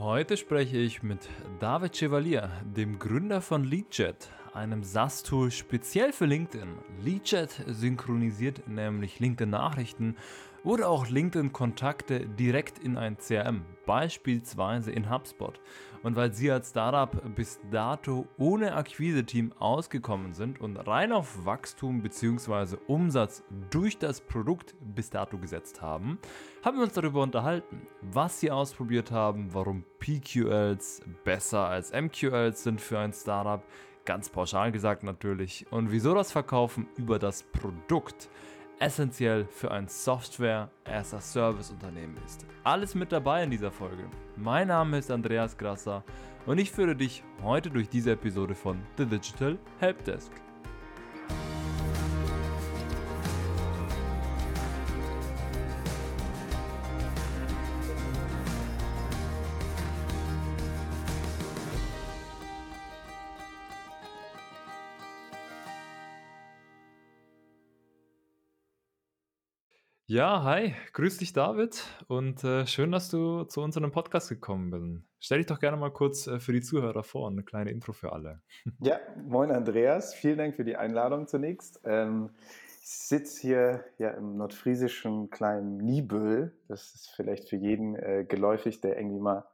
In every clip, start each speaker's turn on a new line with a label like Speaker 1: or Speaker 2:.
Speaker 1: Heute spreche ich mit David Chevalier, dem Gründer von LeadJet, einem SaaS-Tool speziell für LinkedIn. LeadJet synchronisiert nämlich LinkedIn-Nachrichten oder auch LinkedIn-Kontakte direkt in ein CRM, beispielsweise in HubSpot. Und weil Sie als Startup bis dato ohne Akquise-Team ausgekommen sind und rein auf Wachstum bzw. Umsatz durch das Produkt bis dato gesetzt haben, haben wir uns darüber unterhalten, was Sie ausprobiert haben, warum PQLs besser als MQLs sind für ein Startup, ganz pauschal gesagt natürlich, und wieso das Verkaufen über das Produkt essentiell für ein Software-as-a-Service-Unternehmen ist. Alles mit dabei in dieser Folge. Mein Name ist Andreas Grasser und ich führe dich heute durch diese Episode von The Digital Helpdesk. Ja, hi, grüß dich David und äh, schön, dass du zu unserem Podcast gekommen bist. Stell dich doch gerne mal kurz äh, für die Zuhörer vor, eine kleine Intro für alle.
Speaker 2: Ja, moin Andreas, vielen Dank für die Einladung zunächst. Ähm, ich sitze hier ja im nordfriesischen kleinen Nibel. Das ist vielleicht für jeden äh, geläufig, der irgendwie mal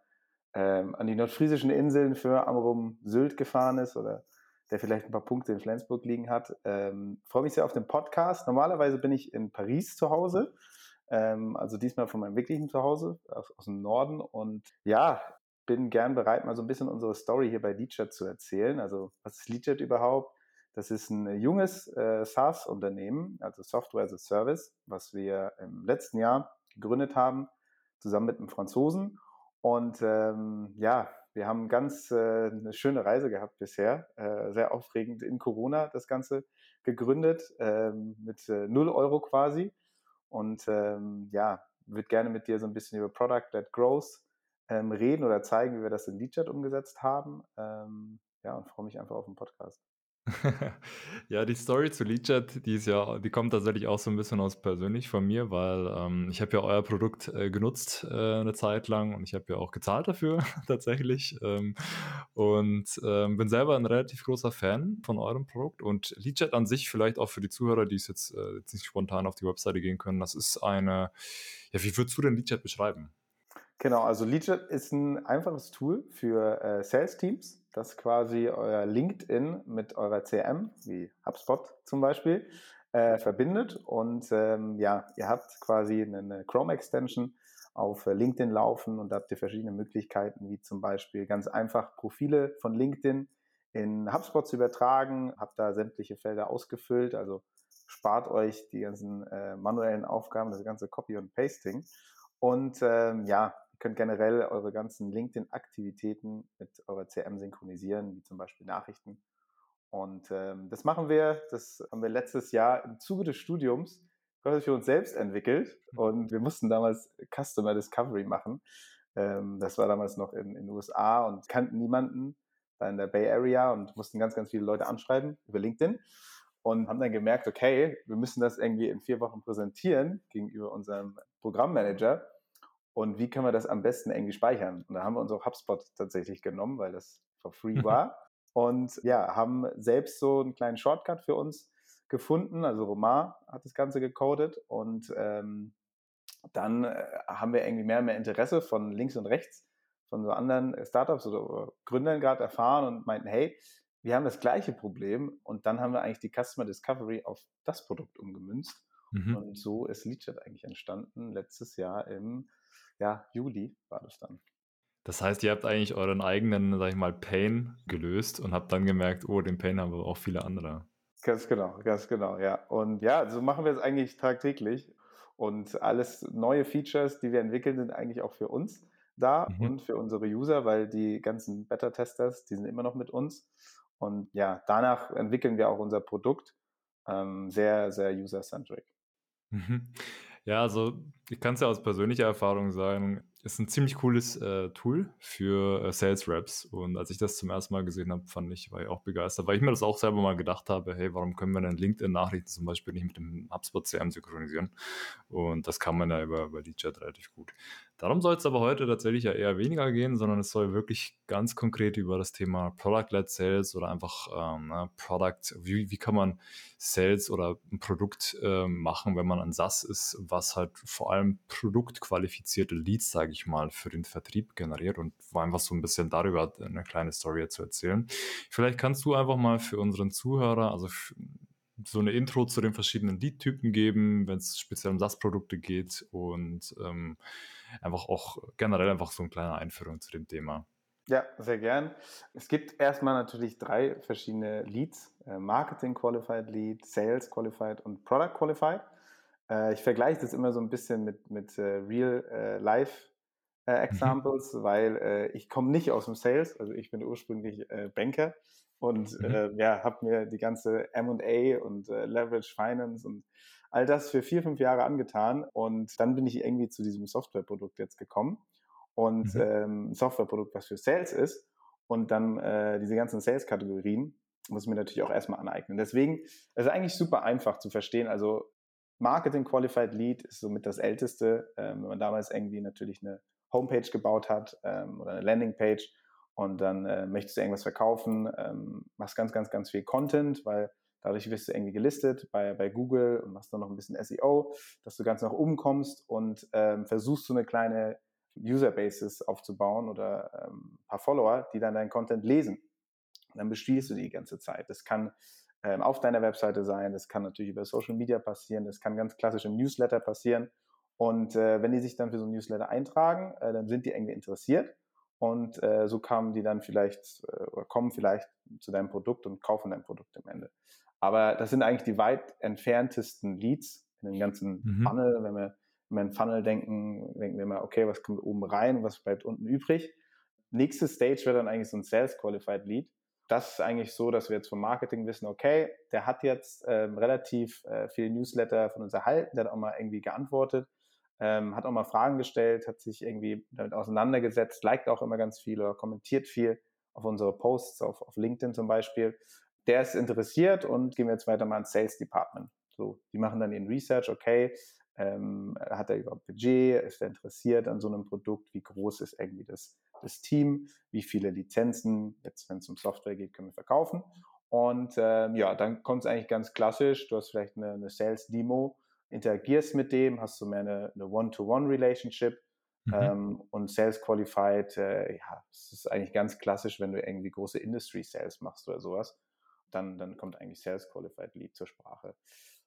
Speaker 2: ähm, an die nordfriesischen Inseln für Amrum Sylt gefahren ist oder der vielleicht ein paar Punkte in Flensburg liegen hat. Ähm, freue mich sehr auf den Podcast. Normalerweise bin ich in Paris zu Hause, ähm, also diesmal von meinem wirklichen Zuhause aus, aus dem Norden. Und ja, bin gern bereit, mal so ein bisschen unsere Story hier bei Leadjet zu erzählen. Also was ist Leadjet überhaupt? Das ist ein junges äh, SaaS-Unternehmen, also Software as a Service, was wir im letzten Jahr gegründet haben, zusammen mit einem Franzosen. Und ähm, ja, wir haben ganz äh, eine schöne Reise gehabt bisher, äh, sehr aufregend in Corona das Ganze gegründet, ähm, mit äh, null Euro quasi. Und ähm, ja, würde gerne mit dir so ein bisschen über Product-led Growth ähm, reden oder zeigen, wie wir das in Leadjet umgesetzt haben. Ähm, ja, und freue mich einfach auf den Podcast.
Speaker 1: Ja, die Story zu Leadjet, die ist ja, die kommt tatsächlich auch so ein bisschen aus persönlich von mir, weil ähm, ich habe ja euer Produkt äh, genutzt äh, eine Zeit lang und ich habe ja auch gezahlt dafür tatsächlich ähm, und ähm, bin selber ein relativ großer Fan von eurem Produkt und Leadjet an sich vielleicht auch für die Zuhörer, die es jetzt, äh, jetzt nicht spontan auf die Webseite gehen können, das ist eine, ja, wie würdest du denn Leadjet beschreiben?
Speaker 2: Genau, also Leadjet ist ein einfaches Tool für äh, Sales-Teams, das quasi euer LinkedIn mit eurer CM, wie HubSpot zum Beispiel, äh, verbindet. Und ähm, ja, ihr habt quasi eine Chrome-Extension auf LinkedIn laufen und da habt ihr verschiedene Möglichkeiten, wie zum Beispiel ganz einfach Profile von LinkedIn in HubSpot zu übertragen, habt da sämtliche Felder ausgefüllt, also spart euch die ganzen äh, manuellen Aufgaben, das ganze Copy und Pasting. Und ähm, ja, Ihr könnt generell eure ganzen LinkedIn-Aktivitäten mit eurer CM synchronisieren, wie zum Beispiel Nachrichten. Und ähm, das machen wir, das haben wir letztes Jahr im Zuge des Studiums für uns selbst entwickelt. Und wir mussten damals Customer Discovery machen. Ähm, das war damals noch in den USA und kannten niemanden da in der Bay Area und mussten ganz, ganz viele Leute anschreiben über LinkedIn und haben dann gemerkt, okay, wir müssen das irgendwie in vier Wochen präsentieren gegenüber unserem Programmmanager und wie können wir das am besten irgendwie speichern? Und da haben wir uns auch HubSpot tatsächlich genommen, weil das for free war. und ja, haben selbst so einen kleinen Shortcut für uns gefunden. Also Romar hat das Ganze gecodet und ähm, dann äh, haben wir irgendwie mehr und mehr Interesse von links und rechts von so anderen Startups oder Gründern gerade erfahren und meinten, hey, wir haben das gleiche Problem und dann haben wir eigentlich die Customer Discovery auf das Produkt umgemünzt. Mhm. Und so ist Leadjet eigentlich entstanden letztes Jahr im ja, Juli war das dann.
Speaker 1: Das heißt, ihr habt eigentlich euren eigenen, sag ich mal, Pain gelöst und habt dann gemerkt, oh, den Pain haben wir auch viele andere.
Speaker 2: Ganz genau, ganz genau, ja. Und ja, so machen wir es eigentlich tagtäglich. Und alles neue Features, die wir entwickeln, sind eigentlich auch für uns da mhm. und für unsere User, weil die ganzen Beta-Testers, die sind immer noch mit uns. Und ja, danach entwickeln wir auch unser Produkt ähm, sehr, sehr user-centric.
Speaker 1: Mhm. Ja, also ich kann es ja aus persönlicher Erfahrung sagen, ist ein ziemlich cooles äh, Tool für äh, Sales Reps. Und als ich das zum ersten Mal gesehen habe, fand ich, war ich auch begeistert, weil ich mir das auch selber mal gedacht habe, hey, warum können wir denn LinkedIn-Nachrichten zum Beispiel nicht mit dem HubSpot CM synchronisieren? Und das kann man ja über, über Leadjet relativ gut. Darum soll es aber heute tatsächlich ja eher weniger gehen, sondern es soll wirklich ganz konkret über das Thema Product-led Sales oder einfach ähm, ne, Product, wie, wie kann man Sales oder ein Produkt äh, machen, wenn man ein SaaS ist, was halt vor allem produktqualifizierte Leads, sage ich mal, für den Vertrieb generiert und war einfach so ein bisschen darüber eine kleine Story zu erzählen. Vielleicht kannst du einfach mal für unseren Zuhörer, also so eine Intro zu den verschiedenen Lead-Typen geben, wenn es speziell um SaaS-Produkte geht und ähm, einfach auch generell einfach so eine kleine Einführung zu dem Thema.
Speaker 2: Ja, sehr gern. Es gibt erstmal natürlich drei verschiedene Leads: äh, Marketing Qualified Lead, Sales Qualified und Product Qualified. Äh, ich vergleiche das immer so ein bisschen mit, mit äh, Real Life mhm. Examples, mhm. weil ich komme nicht aus dem Sales, also ich bin ursprünglich Banker und mhm. ja, habe mir die ganze M&A und Leverage Finance und all das für vier, fünf Jahre angetan und dann bin ich irgendwie zu diesem Softwareprodukt jetzt gekommen und mhm. ähm, Softwareprodukt, was für Sales ist und dann äh, diese ganzen Sales-Kategorien muss ich mir natürlich auch erstmal aneignen. Deswegen ist es eigentlich super einfach zu verstehen. Also Marketing Qualified Lead ist somit das älteste, ähm, wenn man damals irgendwie natürlich eine Homepage gebaut hat ähm, oder eine Landingpage und dann äh, möchtest du irgendwas verkaufen, ähm, machst ganz, ganz, ganz viel Content, weil Dadurch wirst du irgendwie gelistet bei, bei Google und machst dann noch ein bisschen SEO, dass du ganz nach oben kommst und ähm, versuchst so eine kleine Userbases aufzubauen oder ähm, ein paar Follower, die dann deinen Content lesen. Und dann bespielst du die ganze Zeit. Das kann ähm, auf deiner Webseite sein, das kann natürlich über Social Media passieren, das kann ganz klassisch im Newsletter passieren. Und äh, wenn die sich dann für so ein Newsletter eintragen, äh, dann sind die irgendwie interessiert. Und äh, so kamen die dann vielleicht äh, oder kommen vielleicht zu deinem Produkt und kaufen dein Produkt am Ende. Aber das sind eigentlich die weit entferntesten Leads in dem ganzen mhm. Funnel. Wenn wir, wenn wir in Funnel denken, denken wir immer, okay, was kommt oben rein, was bleibt unten übrig. Nächste Stage wäre dann eigentlich so ein Sales Qualified Lead. Das ist eigentlich so, dass wir jetzt vom Marketing wissen, okay, der hat jetzt ähm, relativ äh, viele Newsletter von uns erhalten, der hat auch mal irgendwie geantwortet, ähm, hat auch mal Fragen gestellt, hat sich irgendwie damit auseinandergesetzt, liked auch immer ganz viel oder kommentiert viel auf unsere Posts, auf, auf LinkedIn zum Beispiel der ist interessiert und gehen wir jetzt weiter mal ins Sales Department. So, die machen dann ihren Research, okay, ähm, hat er überhaupt Budget, ist er interessiert an so einem Produkt, wie groß ist irgendwie das, das Team, wie viele Lizenzen, jetzt wenn es um Software geht, können wir verkaufen. Und ähm, ja, dann kommt es eigentlich ganz klassisch, du hast vielleicht eine, eine Sales-Demo, interagierst mit dem, hast du mehr eine, eine One-to-One-Relationship mhm. ähm, und Sales Qualified, äh, ja, es ist eigentlich ganz klassisch, wenn du irgendwie große Industry-Sales machst oder sowas dann, dann kommt eigentlich Sales Qualified Lead zur Sprache.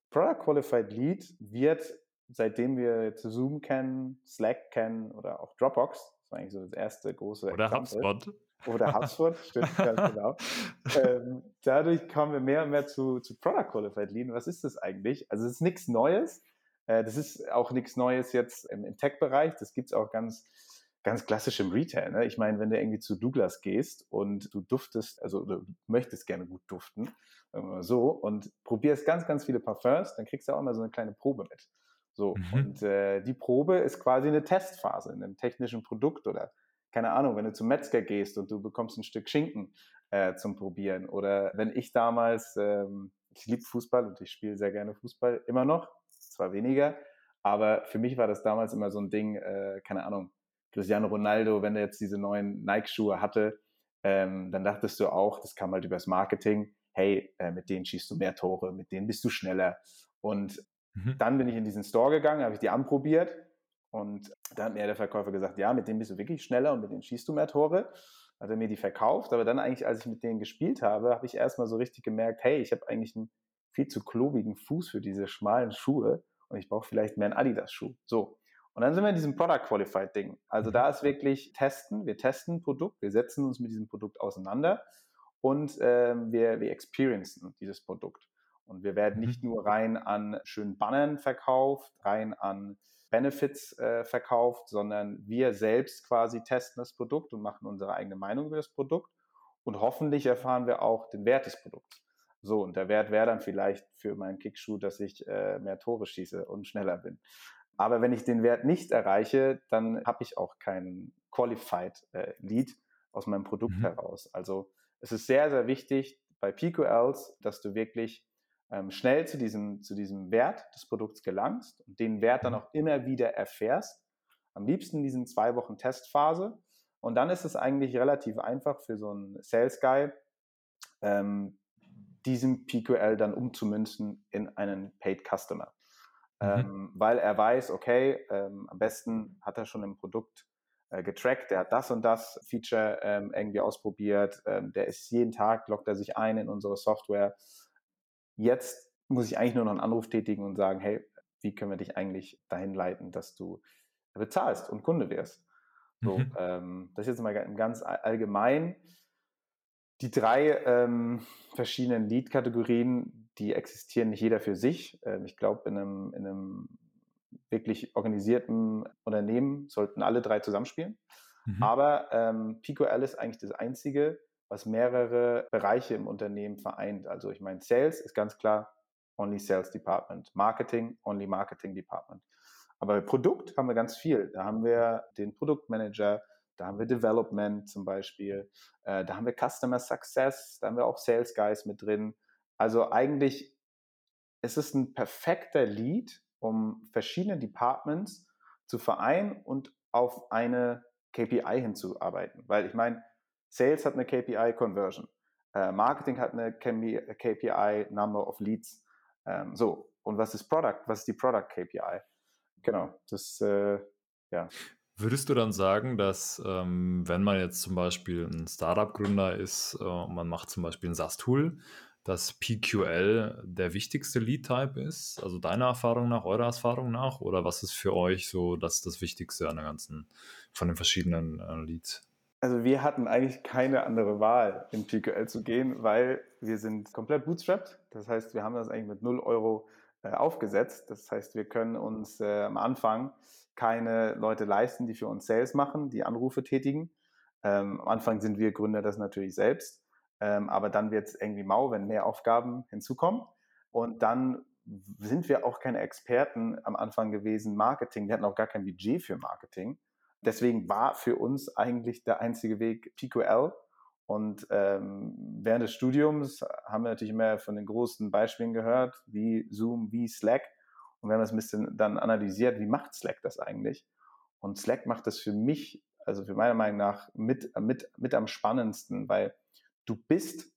Speaker 2: Product Qualified Lead wird, seitdem wir jetzt Zoom kennen, Slack kennen oder auch Dropbox, das war eigentlich so das erste große
Speaker 1: Oder Example. HubSpot.
Speaker 2: Oder HubSpot, stimmt, ganz genau. Ähm, dadurch kommen wir mehr und mehr zu, zu Product Qualified Lead. Was ist das eigentlich? Also es ist nichts Neues. Äh, das ist auch nichts Neues jetzt im, im Tech-Bereich. Das gibt es auch ganz ganz klassisch im Retail. Ne? Ich meine, wenn du irgendwie zu Douglas gehst und du duftest, also du möchtest gerne gut duften, so, und probierst ganz, ganz viele Parfums, dann kriegst du auch immer so eine kleine Probe mit. So, mhm. und äh, die Probe ist quasi eine Testphase in einem technischen Produkt oder keine Ahnung, wenn du zum Metzger gehst und du bekommst ein Stück Schinken äh, zum Probieren. Oder wenn ich damals, ähm, ich liebe Fußball und ich spiele sehr gerne Fußball, immer noch, zwar weniger, aber für mich war das damals immer so ein Ding, äh, keine Ahnung, Cristiano Ronaldo, wenn er jetzt diese neuen Nike-Schuhe hatte, ähm, dann dachtest du auch, das kam halt übers Marketing, hey, äh, mit denen schießt du mehr Tore, mit denen bist du schneller. Und mhm. dann bin ich in diesen Store gegangen, habe ich die anprobiert und dann hat mir der Verkäufer gesagt, ja, mit denen bist du wirklich schneller und mit denen schießt du mehr Tore. Hat er mir die verkauft, aber dann eigentlich, als ich mit denen gespielt habe, habe ich erstmal so richtig gemerkt, hey, ich habe eigentlich einen viel zu klobigen Fuß für diese schmalen Schuhe und ich brauche vielleicht mehr einen Adidas-Schuh. So, und dann sind wir in diesem Product Qualified Ding. Also da mhm. ist wirklich testen. Wir testen ein Produkt, wir setzen uns mit diesem Produkt auseinander und ähm, wir, wir experiencen dieses Produkt. Und wir werden nicht mhm. nur rein an schönen Bannern verkauft, rein an Benefits äh, verkauft, sondern wir selbst quasi testen das Produkt und machen unsere eigene Meinung über das Produkt. Und hoffentlich erfahren wir auch den Wert des Produkts. So, und der Wert wäre dann vielleicht für meinen Kickschuh, dass ich äh, mehr Tore schieße und schneller bin. Aber wenn ich den Wert nicht erreiche, dann habe ich auch keinen Qualified äh, Lead aus meinem Produkt mhm. heraus. Also es ist sehr, sehr wichtig bei PQLs, dass du wirklich ähm, schnell zu diesem, zu diesem Wert des Produkts gelangst und den Wert dann mhm. auch immer wieder erfährst. am liebsten in diesen zwei Wochen Testphase. Und dann ist es eigentlich relativ einfach für so einen Sales Guy, ähm, diesen PQL dann umzumünzen in einen Paid Customer. Mhm. Ähm, weil er weiß, okay, ähm, am besten hat er schon im Produkt äh, getrackt, der hat das und das Feature ähm, irgendwie ausprobiert, ähm, der ist jeden Tag, loggt er sich ein in unsere Software. Jetzt muss ich eigentlich nur noch einen Anruf tätigen und sagen, hey, wie können wir dich eigentlich dahin leiten, dass du bezahlst und Kunde wirst. So, mhm. ähm, das ist jetzt mal ganz allgemein. Die drei ähm, verschiedenen Lead-Kategorien, die existieren nicht jeder für sich. Ähm, ich glaube, in einem, in einem wirklich organisierten Unternehmen sollten alle drei zusammenspielen. Mhm. Aber ähm, PQL ist eigentlich das Einzige, was mehrere Bereiche im Unternehmen vereint. Also ich meine, Sales ist ganz klar Only Sales Department. Marketing, Only Marketing Department. Aber Produkt haben wir ganz viel. Da haben wir den Produktmanager, da haben wir Development zum Beispiel, äh, da haben wir Customer Success, da haben wir auch Sales Guys mit drin. Also eigentlich ist es ein perfekter Lead, um verschiedene Departments zu vereinen und auf eine KPI hinzuarbeiten. Weil ich meine, Sales hat eine KPI Conversion, äh, Marketing hat eine KPI Number of Leads. Ähm, so, und was ist Product? Was ist die Product KPI? Genau, das, äh, ja.
Speaker 1: Würdest du dann sagen, dass ähm, wenn man jetzt zum Beispiel ein Startup-Gründer ist äh, und man macht zum Beispiel ein SaaS-Tool, dass PQL der wichtigste Lead-Type ist? Also deiner Erfahrung nach, eurer Erfahrung nach? Oder was ist für euch so das, das Wichtigste an der ganzen, von den verschiedenen äh, Leads?
Speaker 2: Also wir hatten eigentlich keine andere Wahl, in PQL zu gehen, weil wir sind komplett bootstrapped. Das heißt, wir haben das eigentlich mit 0 Euro äh, aufgesetzt. Das heißt, wir können uns äh, am Anfang keine Leute leisten, die für uns Sales machen, die Anrufe tätigen. Ähm, am Anfang sind wir Gründer das natürlich selbst. Ähm, aber dann wird es irgendwie mau, wenn mehr Aufgaben hinzukommen. Und dann sind wir auch keine Experten am Anfang gewesen, Marketing. Wir hatten auch gar kein Budget für Marketing. Deswegen war für uns eigentlich der einzige Weg PQL. Und ähm, während des Studiums haben wir natürlich immer von den großen Beispielen gehört, wie Zoom, wie Slack. Und wir haben das ein bisschen dann analysiert, wie macht Slack das eigentlich? Und Slack macht das für mich, also für meiner Meinung nach, mit, mit, mit am spannendsten, weil du bist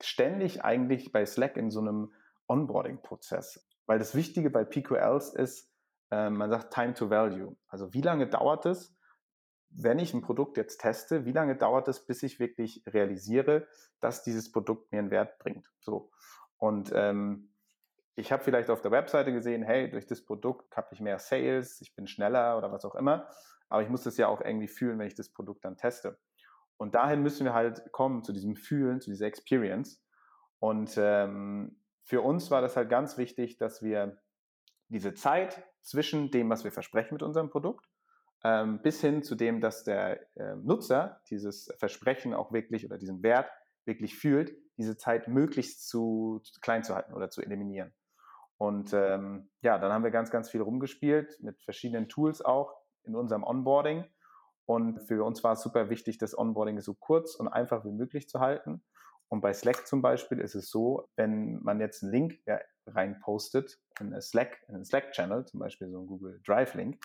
Speaker 2: ständig eigentlich bei Slack in so einem Onboarding-Prozess. Weil das Wichtige bei PQLs ist, äh, man sagt Time to Value. Also wie lange dauert es, wenn ich ein Produkt jetzt teste, wie lange dauert es, bis ich wirklich realisiere, dass dieses Produkt mir einen Wert bringt? So. Und ähm, ich habe vielleicht auf der Webseite gesehen, hey, durch das Produkt habe ich mehr Sales, ich bin schneller oder was auch immer. Aber ich muss das ja auch irgendwie fühlen, wenn ich das Produkt dann teste. Und dahin müssen wir halt kommen, zu diesem Fühlen, zu dieser Experience. Und ähm, für uns war das halt ganz wichtig, dass wir diese Zeit zwischen dem, was wir versprechen mit unserem Produkt, ähm, bis hin zu dem, dass der äh, Nutzer dieses Versprechen auch wirklich oder diesen Wert wirklich fühlt, diese Zeit möglichst zu, zu klein zu halten oder zu eliminieren. Und ähm, ja, dann haben wir ganz, ganz viel rumgespielt mit verschiedenen Tools auch in unserem Onboarding und für uns war es super wichtig, das Onboarding so kurz und einfach wie möglich zu halten. Und bei Slack zum Beispiel ist es so, wenn man jetzt einen Link ja, rein postet in einen Slack, in einen Slack-Channel, zum Beispiel so einen Google Drive-Link,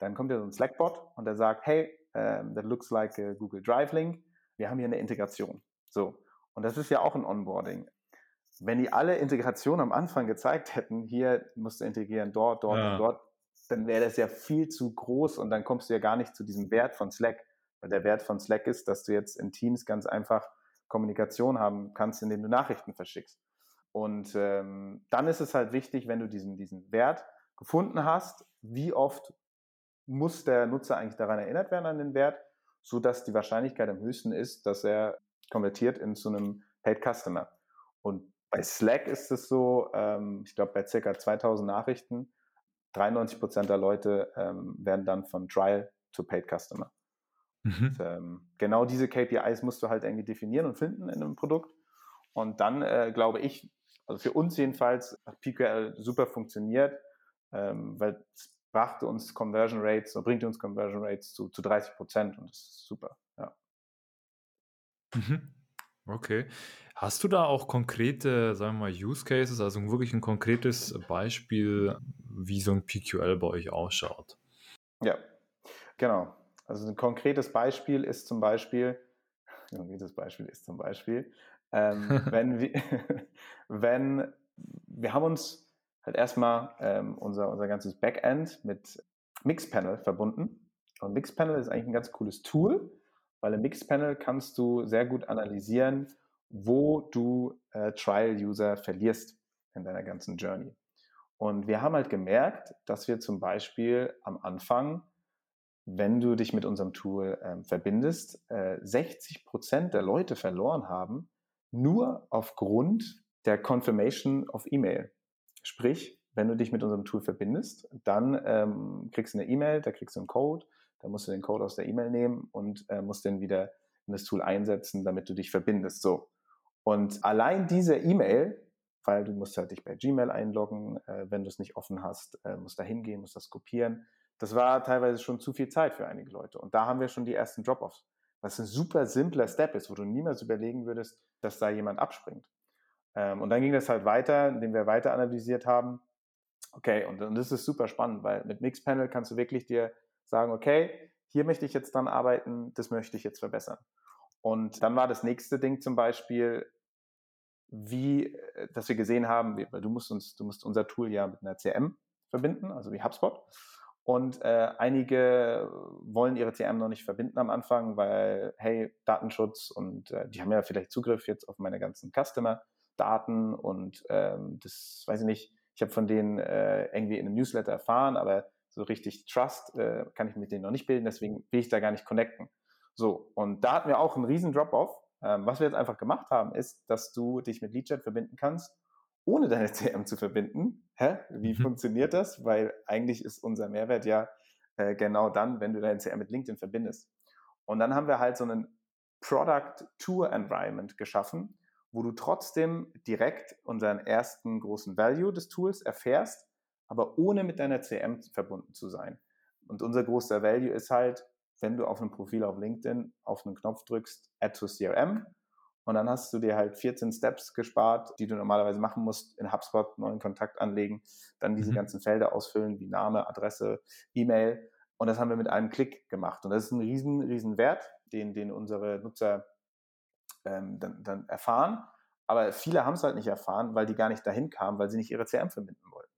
Speaker 2: dann kommt ja so ein Slack-Bot und der sagt, hey, um, that looks like a Google Drive-Link. Wir haben hier eine Integration. So. Und das ist ja auch ein Onboarding. Wenn die alle Integration am Anfang gezeigt hätten, hier musst du integrieren, dort, dort ja. und dort, dann wäre das ja viel zu groß und dann kommst du ja gar nicht zu diesem Wert von Slack. Weil der Wert von Slack ist, dass du jetzt in Teams ganz einfach Kommunikation haben kannst, indem du Nachrichten verschickst. Und ähm, dann ist es halt wichtig, wenn du diesen, diesen Wert gefunden hast, wie oft muss der Nutzer eigentlich daran erinnert werden an den Wert, so dass die Wahrscheinlichkeit am höchsten ist, dass er konvertiert in zu einem Paid Customer. Und bei Slack ist es so, ähm, ich glaube bei circa 2000 Nachrichten 93 Prozent der Leute ähm, werden dann von Trial to Paid Customer. Mhm. Und, ähm, genau diese KPIs musst du halt irgendwie definieren und finden in einem Produkt. Und dann äh, glaube ich, also für uns jedenfalls, hat PQL super funktioniert, ähm, weil es brachte uns Conversion Rates oder bringt uns Conversion Rates zu, zu 30 Prozent und das ist super, ja.
Speaker 1: Mhm. Okay. Hast du da auch konkrete, sagen wir mal, Use Cases, also wirklich ein konkretes Beispiel, wie so ein PQL bei euch ausschaut?
Speaker 2: Ja, Genau. Also ein konkretes Beispiel ist zum Beispiel, ein konkretes Beispiel ist zum Beispiel, ähm, wenn, wir, wenn wir haben uns halt erstmal ähm, unser, unser ganzes Backend mit Mixpanel verbunden. Und Mixpanel ist eigentlich ein ganz cooles Tool, weil im Mixpanel kannst du sehr gut analysieren, wo du äh, Trial-User verlierst in deiner ganzen Journey. Und wir haben halt gemerkt, dass wir zum Beispiel am Anfang, wenn du dich mit unserem Tool ähm, verbindest, äh, 60 Prozent der Leute verloren haben, nur aufgrund der Confirmation of E-Mail. Sprich, wenn du dich mit unserem Tool verbindest, dann ähm, kriegst du eine E-Mail, da kriegst du einen Code, da musst du den Code aus der E-Mail nehmen und äh, musst den wieder in das Tool einsetzen, damit du dich verbindest. So. Und allein diese E-Mail, weil du musst halt dich bei Gmail einloggen, äh, wenn du es nicht offen hast, äh, musst da hingehen, musst das kopieren. Das war teilweise schon zu viel Zeit für einige Leute. Und da haben wir schon die ersten Drop-offs. Was ein super simpler Step ist, wo du niemals überlegen würdest, dass da jemand abspringt. Ähm, und dann ging das halt weiter, indem wir weiter analysiert haben. Okay, und, und das ist super spannend, weil mit Mixpanel kannst du wirklich dir sagen, okay, hier möchte ich jetzt dran arbeiten, das möchte ich jetzt verbessern. Und dann war das nächste Ding zum Beispiel, wie, äh, dass wir gesehen haben, weil du musst uns, du musst unser Tool ja mit einer CM verbinden, also wie HubSpot. Und äh, einige wollen ihre CM noch nicht verbinden am Anfang, weil, hey, Datenschutz und äh, die haben ja vielleicht Zugriff jetzt auf meine ganzen Customer-Daten und ähm, das weiß ich nicht. Ich habe von denen äh, irgendwie in einem Newsletter erfahren, aber so richtig Trust äh, kann ich mit denen noch nicht bilden, deswegen will ich da gar nicht connecten. So, und da hatten wir auch einen riesen Drop-off. Ähm, was wir jetzt einfach gemacht haben, ist, dass du dich mit LeadChat verbinden kannst ohne deine CM zu verbinden. Hä? Wie mhm. funktioniert das? Weil eigentlich ist unser Mehrwert ja äh, genau dann, wenn du deine CM mit LinkedIn verbindest. Und dann haben wir halt so einen Product Tour Environment geschaffen, wo du trotzdem direkt unseren ersten großen Value des Tools erfährst, aber ohne mit deiner CM verbunden zu sein. Und unser großer Value ist halt, wenn du auf einem Profil auf LinkedIn auf einen Knopf drückst, Add to CRM, und dann hast du dir halt 14 Steps gespart, die du normalerweise machen musst, in HubSpot neuen Kontakt anlegen, dann diese mhm. ganzen Felder ausfüllen, wie Name, Adresse, E-Mail. Und das haben wir mit einem Klick gemacht. Und das ist ein riesen, riesen Wert, den, den unsere Nutzer ähm, dann, dann erfahren. Aber viele haben es halt nicht erfahren, weil die gar nicht dahin kamen, weil sie nicht ihre CM verbinden wollten.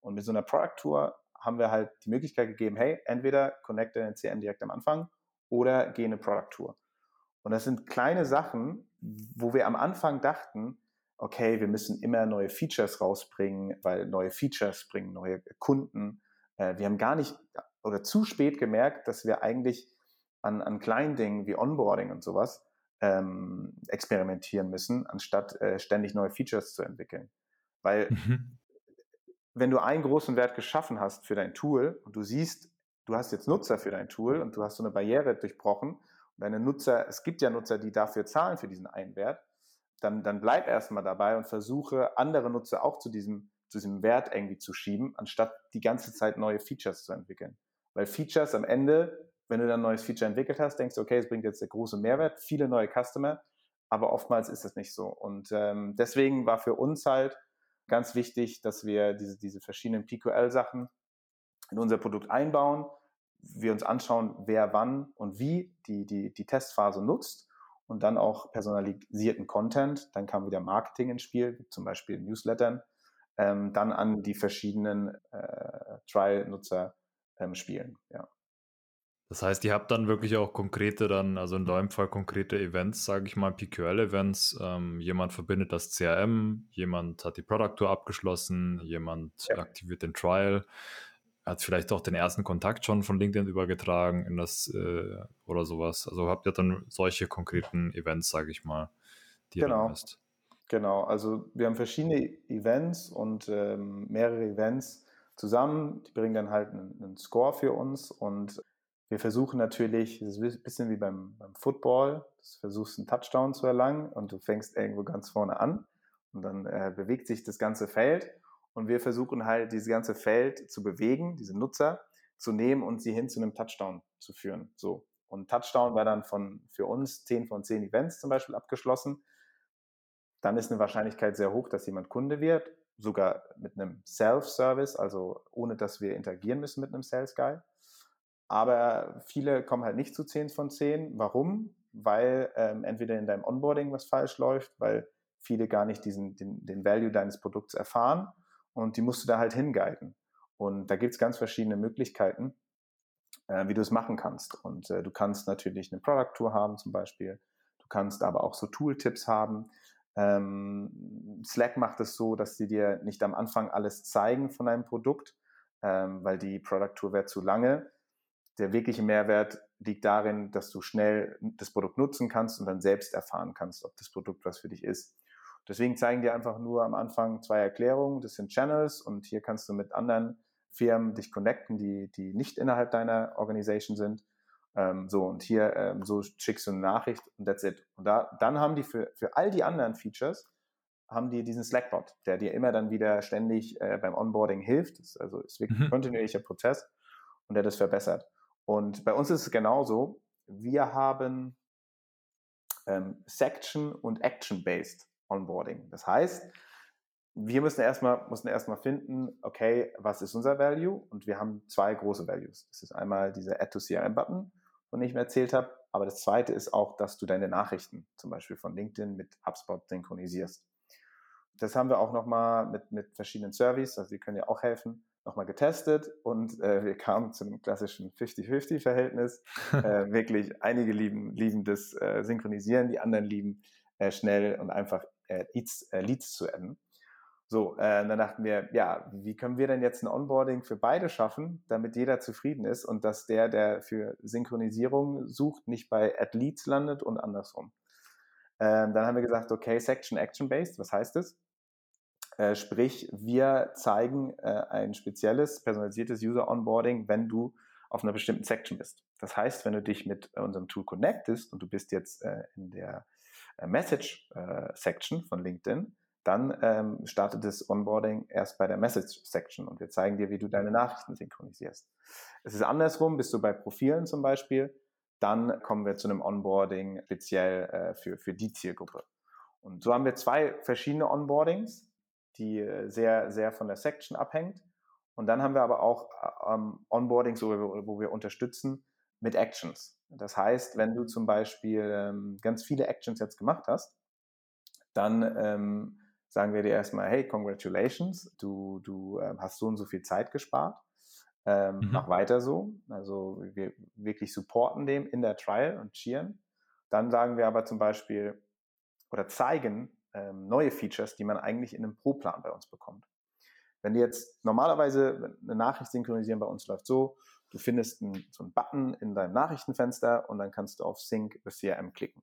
Speaker 2: Und mit so einer Product Tour haben wir halt die Möglichkeit gegeben, hey, entweder connecte deine CM direkt am Anfang oder geh eine Product Tour. Und das sind kleine Sachen, wo wir am Anfang dachten, okay, wir müssen immer neue Features rausbringen, weil neue Features bringen neue Kunden. Äh, wir haben gar nicht oder zu spät gemerkt, dass wir eigentlich an, an kleinen Dingen wie Onboarding und sowas ähm, experimentieren müssen, anstatt äh, ständig neue Features zu entwickeln. Weil mhm. Wenn du einen großen Wert geschaffen hast für dein Tool und du siehst, du hast jetzt Nutzer für dein Tool und du hast so eine Barriere durchbrochen deine Nutzer, es gibt ja Nutzer, die dafür zahlen für diesen einen Wert, dann, dann bleib erstmal dabei und versuche andere Nutzer auch zu diesem, zu diesem Wert irgendwie zu schieben, anstatt die ganze Zeit neue Features zu entwickeln. Weil Features am Ende, wenn du dann ein neues Feature entwickelt hast, denkst du, okay, es bringt jetzt der große Mehrwert, viele neue Customer, aber oftmals ist das nicht so. Und ähm, deswegen war für uns halt ganz wichtig, dass wir diese, diese verschiedenen PQL-Sachen in unser Produkt einbauen, wir uns anschauen, wer wann und wie die, die, die Testphase nutzt und dann auch personalisierten Content, dann kam wieder Marketing ins Spiel, zum Beispiel Newslettern, ähm, dann an die verschiedenen äh, Trial-Nutzer ähm, spielen. Ja.
Speaker 1: Das heißt, ihr habt dann wirklich auch konkrete dann, also in deinem Fall konkrete Events, sage ich mal, PQL-Events. Ähm, jemand verbindet das CRM, jemand hat die Product Tour abgeschlossen, jemand ja. aktiviert den Trial hat vielleicht auch den ersten Kontakt schon von LinkedIn übergetragen in das äh, oder sowas. Also habt ihr dann solche konkreten Events, sage ich mal,
Speaker 2: die genau. ihr misst. Genau, also wir haben verschiedene Events und ähm, mehrere Events zusammen, die bringen dann halt einen, einen, Score für uns und wir versuchen natürlich, das ist ein bisschen wie beim, beim Football, du versuchst einen Touchdown zu erlangen und du fängst irgendwo ganz vorne an und dann äh, bewegt sich das ganze Feld und wir versuchen halt, dieses ganze Feld zu bewegen, diese Nutzer zu nehmen und sie hin zu einem Touchdown zu führen. So. Und Touchdown war dann von, für uns 10 von 10 Events zum Beispiel abgeschlossen. Dann ist eine Wahrscheinlichkeit sehr hoch, dass jemand Kunde wird, sogar mit einem Self-Service, also ohne dass wir interagieren müssen mit einem Sales Guy. Aber viele kommen halt nicht zu 10 von 10. Warum? Weil ähm, entweder in deinem Onboarding was falsch läuft, weil viele gar nicht diesen, den, den Value deines Produkts erfahren und die musst du da halt hinguiden. Und da gibt es ganz verschiedene Möglichkeiten, äh, wie du es machen kannst. Und äh, du kannst natürlich eine Product Tour haben zum Beispiel. Du kannst aber auch so Tooltips haben. Ähm, Slack macht es so, dass sie dir nicht am Anfang alles zeigen von deinem Produkt, ähm, weil die Product Tour wäre zu lange. Der wirkliche Mehrwert liegt darin, dass du schnell das Produkt nutzen kannst und dann selbst erfahren kannst, ob das Produkt was für dich ist. Deswegen zeigen dir einfach nur am Anfang zwei Erklärungen. Das sind Channels und hier kannst du mit anderen Firmen dich connecten, die, die nicht innerhalb deiner Organisation sind. Ähm, so, und hier, ähm, so schickst du eine Nachricht und that's it. Und da, dann haben die für, für all die anderen Features, haben die diesen Slackbot, der dir immer dann wieder ständig äh, beim Onboarding hilft. Das ist also ist wirklich ein mhm. kontinuierlicher Prozess und der das verbessert. Und bei uns ist es genauso. Wir haben ähm, Section- und Action-Based Onboarding. Das heißt, wir müssen erstmal, mussten erstmal finden, okay, was ist unser Value? Und wir haben zwei große Values. Das ist einmal dieser Add-to-CRM-Button, von dem ich mir erzählt habe. Aber das zweite ist auch, dass du deine Nachrichten zum Beispiel von LinkedIn mit HubSpot synchronisierst. Das haben wir auch nochmal mit, mit verschiedenen Services, also die können ja auch helfen, nochmal getestet und äh, wir kamen zu einem klassischen 50-50-Verhältnis. äh, wirklich einige lieben, lieben das äh, Synchronisieren, die anderen lieben äh, schnell und einfach äh, Leads, äh, Leads zu adden. So, äh, dann dachten wir, ja, wie können wir denn jetzt ein Onboarding für beide schaffen, damit jeder zufrieden ist und dass der, der für Synchronisierung sucht, nicht bei Add Leads landet und andersrum. Ähm, dann haben wir gesagt, okay, Section Action Based, was heißt das? Äh, sprich, wir zeigen äh, ein spezielles, personalisiertes User Onboarding, wenn du auf einer bestimmten Section bist. Das heißt, wenn du dich mit unserem Tool connectest und du bist jetzt äh, in der äh, Message äh, Section von LinkedIn, dann ähm, startet das Onboarding erst bei der Message Section und wir zeigen dir, wie du deine Nachrichten synchronisierst. Es ist andersrum, bist du bei Profilen zum Beispiel, dann kommen wir zu einem Onboarding speziell äh, für, für die Zielgruppe. Und so haben wir zwei verschiedene Onboardings, die äh, sehr, sehr von der Section abhängt. Und dann haben wir aber auch äh, ähm, Onboardings, wo wir, wo wir unterstützen mit Actions. Das heißt, wenn du zum Beispiel ähm, ganz viele Actions jetzt gemacht hast, dann ähm, sagen wir dir erstmal, hey, congratulations, du, du äh, hast so und so viel Zeit gespart. Ähm, mhm. Mach weiter so. Also wir wirklich supporten dem in der Trial und cheeren. Dann sagen wir aber zum Beispiel oder zeigen ähm, neue Features, die man eigentlich in einem Pro-Plan bei uns bekommt. Wenn du jetzt normalerweise eine Nachricht synchronisieren bei uns läuft so, du findest einen, so einen Button in deinem Nachrichtenfenster und dann kannst du auf Sync with CRM klicken.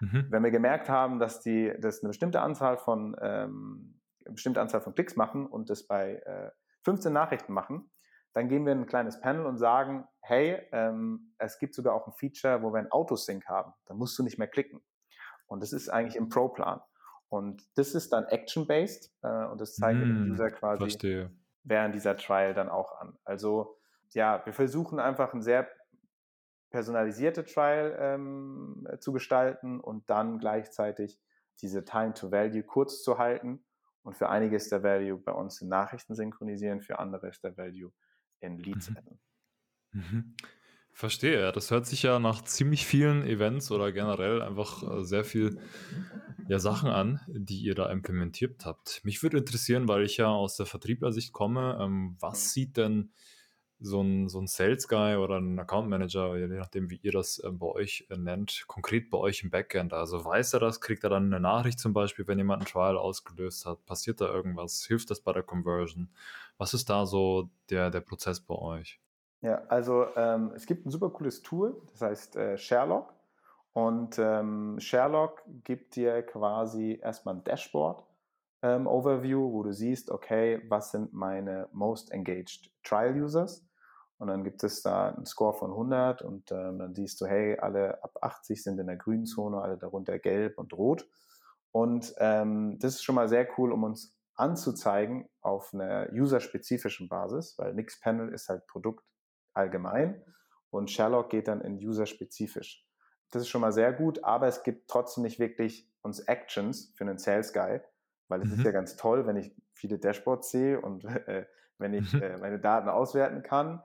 Speaker 2: Mhm. Wenn wir gemerkt haben, dass die das eine bestimmte Anzahl von ähm, eine bestimmte Anzahl von Klicks machen und das bei äh, 15 Nachrichten machen, dann gehen wir in ein kleines Panel und sagen, hey, ähm, es gibt sogar auch ein Feature, wo wir ein Autosync haben. Da musst du nicht mehr klicken. Und das ist eigentlich im Pro-Plan. Und das ist dann Action-based äh, und das zeigen wir dem hm, User quasi
Speaker 1: verstehe.
Speaker 2: während dieser Trial dann auch an. Also ja, wir versuchen einfach ein sehr personalisierte Trial ähm, zu gestalten und dann gleichzeitig diese Time to Value kurz zu halten. Und für einige ist der Value bei uns in Nachrichten synchronisieren, für andere ist der Value in Leads mhm.
Speaker 1: Mhm. Verstehe, das hört sich ja nach ziemlich vielen Events oder generell einfach äh, sehr viel ja, Sachen an, die ihr da implementiert habt. Mich würde interessieren, weil ich ja aus der Vertrieblersicht komme, ähm, was sieht denn so ein, so ein Sales Guy oder ein Account Manager, je nachdem, wie ihr das äh, bei euch äh, nennt, konkret bei euch im Backend. Also weiß er das, kriegt er dann eine Nachricht zum Beispiel, wenn jemand ein Trial ausgelöst hat, passiert da irgendwas, hilft das bei der Conversion? Was ist da so der, der Prozess bei euch?
Speaker 2: Ja, also ähm, es gibt ein super cooles Tool, das heißt äh, Sherlock. Und ähm, Sherlock gibt dir quasi erstmal ein Dashboard ähm, wo du siehst, okay, was sind meine most engaged Trial Users? Und dann gibt es da einen Score von 100 und ähm, dann siehst du, hey, alle ab 80 sind in der grünen Zone, alle darunter gelb und rot. Und ähm, das ist schon mal sehr cool, um uns anzuzeigen auf einer userspezifischen Basis, weil Panel ist halt Produkt allgemein und Sherlock geht dann in userspezifisch. Das ist schon mal sehr gut, aber es gibt trotzdem nicht wirklich uns Actions für einen Sales Guy, weil es mhm. ist ja ganz toll, wenn ich viele Dashboards sehe und äh, wenn ich mhm. äh, meine Daten auswerten kann.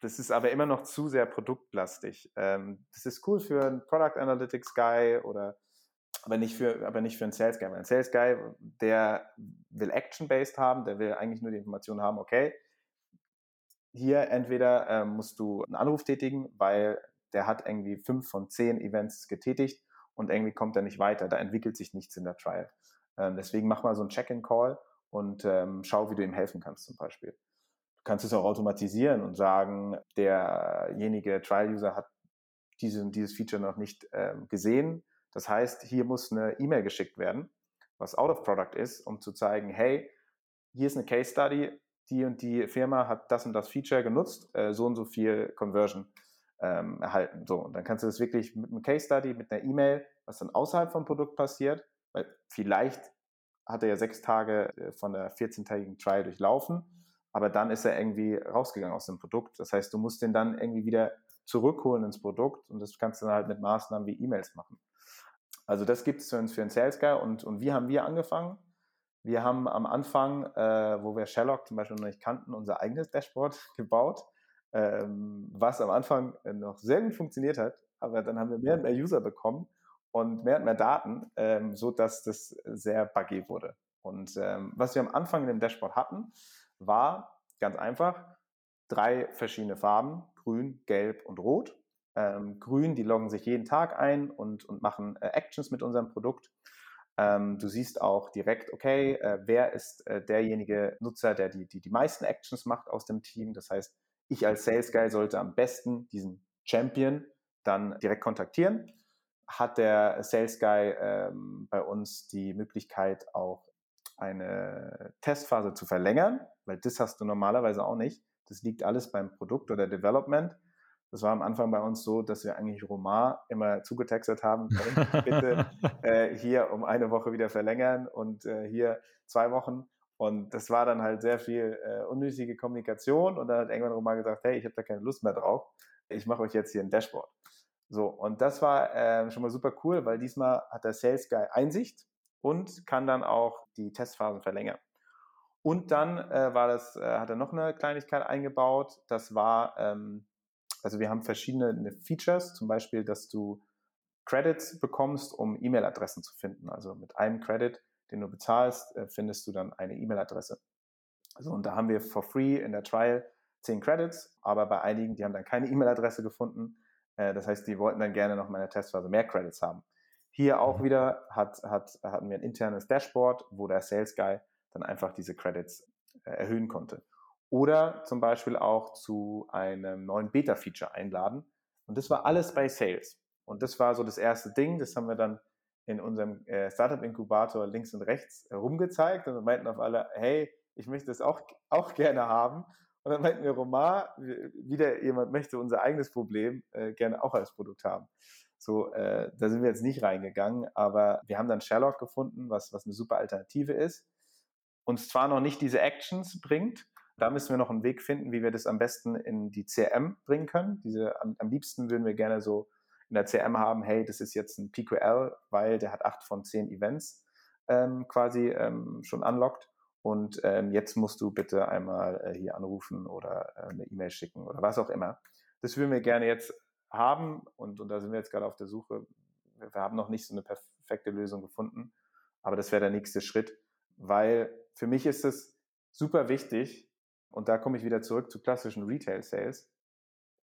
Speaker 2: das ist aber immer noch zu sehr produktlastig. Ähm, das ist cool für einen Product Analytics Guy oder aber nicht für, aber nicht für einen Sales Guy. Weil ein Sales Guy, der will Action-based haben, der will eigentlich nur die Information haben, okay, hier entweder äh, musst du einen Anruf tätigen, weil der hat irgendwie fünf von zehn Events getätigt und irgendwie kommt er nicht weiter. Da entwickelt sich nichts in der Trial. Ähm, deswegen mach mal so einen Check-in-Call und ähm, schau, wie du ihm helfen kannst zum Beispiel. Du kannst es auch automatisieren und sagen, derjenige Trial-User hat diese, dieses Feature noch nicht ähm, gesehen. Das heißt, hier muss eine E-Mail geschickt werden, was out of product ist, um zu zeigen, hey, hier ist eine Case Study, die und die Firma hat das und das Feature genutzt, äh, so und so viel Conversion ähm, erhalten. So, und dann kannst du das wirklich mit einem Case Study, mit einer E-Mail, was dann außerhalb vom Produkt passiert, weil vielleicht hat er ja sechs Tage äh, von der 14-tägigen Trial durchlaufen, aber dann ist er irgendwie rausgegangen aus dem Produkt. Das heißt, du musst den dann irgendwie wieder zurückholen ins Produkt und das kannst du dann halt mit Maßnahmen wie E-Mails machen. Also das gibt es für uns für einen Sales Guy und, und wie haben wir angefangen? Wir haben am Anfang, äh, wo wir Sherlock zum Beispiel noch nicht kannten, unser eigenes Dashboard gebaut, ähm, was am Anfang noch sehr gut funktioniert hat, aber dann haben wir mehr und mehr User bekommen und mehr und mehr Daten, ähm, so dass das sehr buggy wurde. Und ähm, was wir am Anfang in dem Dashboard hatten, war ganz einfach drei verschiedene Farben, grün, gelb und rot. Ähm, grün, die loggen sich jeden Tag ein und, und machen äh, Actions mit unserem Produkt. Ähm, du siehst auch direkt, okay, äh, wer ist äh, derjenige Nutzer, der die, die, die meisten Actions macht aus dem Team. Das heißt, ich als Sales Guy sollte am besten diesen Champion dann direkt kontaktieren hat der Sales Guy ähm, bei uns die Möglichkeit, auch eine Testphase zu verlängern, weil das hast du normalerweise auch nicht. Das liegt alles beim Produkt oder Development. Das war am Anfang bei uns so, dass wir eigentlich Romar immer zugetextet haben, bitte äh, hier um eine Woche wieder verlängern und äh, hier zwei Wochen. Und das war dann halt sehr viel äh, unnötige Kommunikation. Und dann hat irgendwann Romar gesagt, hey, ich habe da keine Lust mehr drauf. Ich mache euch jetzt hier ein Dashboard. So, und das war äh, schon mal super cool, weil diesmal hat der Sales Guy Einsicht und kann dann auch die Testphasen verlängern. Und dann äh, war das, äh, hat er noch eine Kleinigkeit eingebaut. Das war, ähm, also wir haben verschiedene ne, Features, zum Beispiel, dass du Credits bekommst, um E-Mail-Adressen zu finden. Also mit einem Credit, den du bezahlst, äh, findest du dann eine E-Mail-Adresse. Also und da haben wir for free in der Trial 10 Credits, aber bei einigen, die haben dann keine E-Mail-Adresse gefunden, äh, das heißt, die wollten dann gerne noch in der Testphase mehr Credits haben. Hier auch mhm. wieder hat, hat, hatten wir ein internes Dashboard, wo der Sales Guy dann einfach diese Credits äh, erhöhen konnte. Oder zum Beispiel auch zu einem neuen Beta-Feature einladen. Und das war alles bei Sales. Und das war so das erste Ding, das haben wir dann in unserem äh, Startup-Inkubator links und rechts rumgezeigt und meinten auf alle, hey, ich möchte das auch, auch gerne haben. Und dann meinten wir, Romar, wieder jemand möchte unser eigenes Problem äh, gerne auch als Produkt haben. So, äh, da sind wir jetzt nicht reingegangen, aber wir haben dann Sherlock gefunden, was, was eine super Alternative ist. Uns zwar noch nicht diese Actions bringt, da müssen wir noch einen Weg finden, wie wir das am besten in die CRM bringen können. Diese, am, am liebsten würden wir gerne so in der CRM haben, hey, das ist jetzt ein PQL, weil der hat acht von zehn Events ähm, quasi ähm, schon unlocked. Und ähm, jetzt musst du bitte einmal äh, hier anrufen oder äh, eine E-Mail schicken oder was auch immer. Das würden wir gerne jetzt haben und, und da sind wir jetzt gerade auf der Suche. Wir haben noch nicht so eine perfekte Lösung gefunden, aber das wäre der nächste Schritt, weil für mich ist es super wichtig und da komme ich wieder zurück zu klassischen Retail-Sales.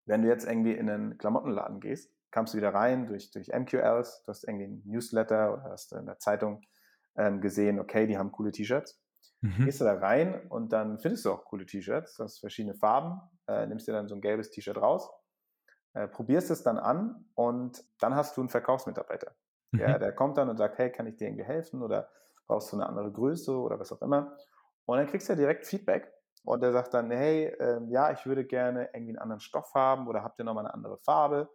Speaker 2: Wenn du jetzt irgendwie in einen Klamottenladen gehst, kamst du wieder rein durch, durch MQLs, du hast irgendwie ein Newsletter oder hast in der Zeitung ähm, gesehen, okay, die haben coole T-Shirts Mhm. Gehst du da rein und dann findest du auch coole T-Shirts, du hast verschiedene Farben, äh, nimmst dir dann so ein gelbes T-Shirt raus, äh, probierst es dann an und dann hast du einen Verkaufsmitarbeiter. Mhm. Der, der kommt dann und sagt, hey, kann ich dir irgendwie helfen oder brauchst du eine andere Größe oder was auch immer. Und dann kriegst du ja direkt Feedback und der sagt dann, hey, äh, ja, ich würde gerne irgendwie einen anderen Stoff haben oder habt ihr nochmal eine andere Farbe?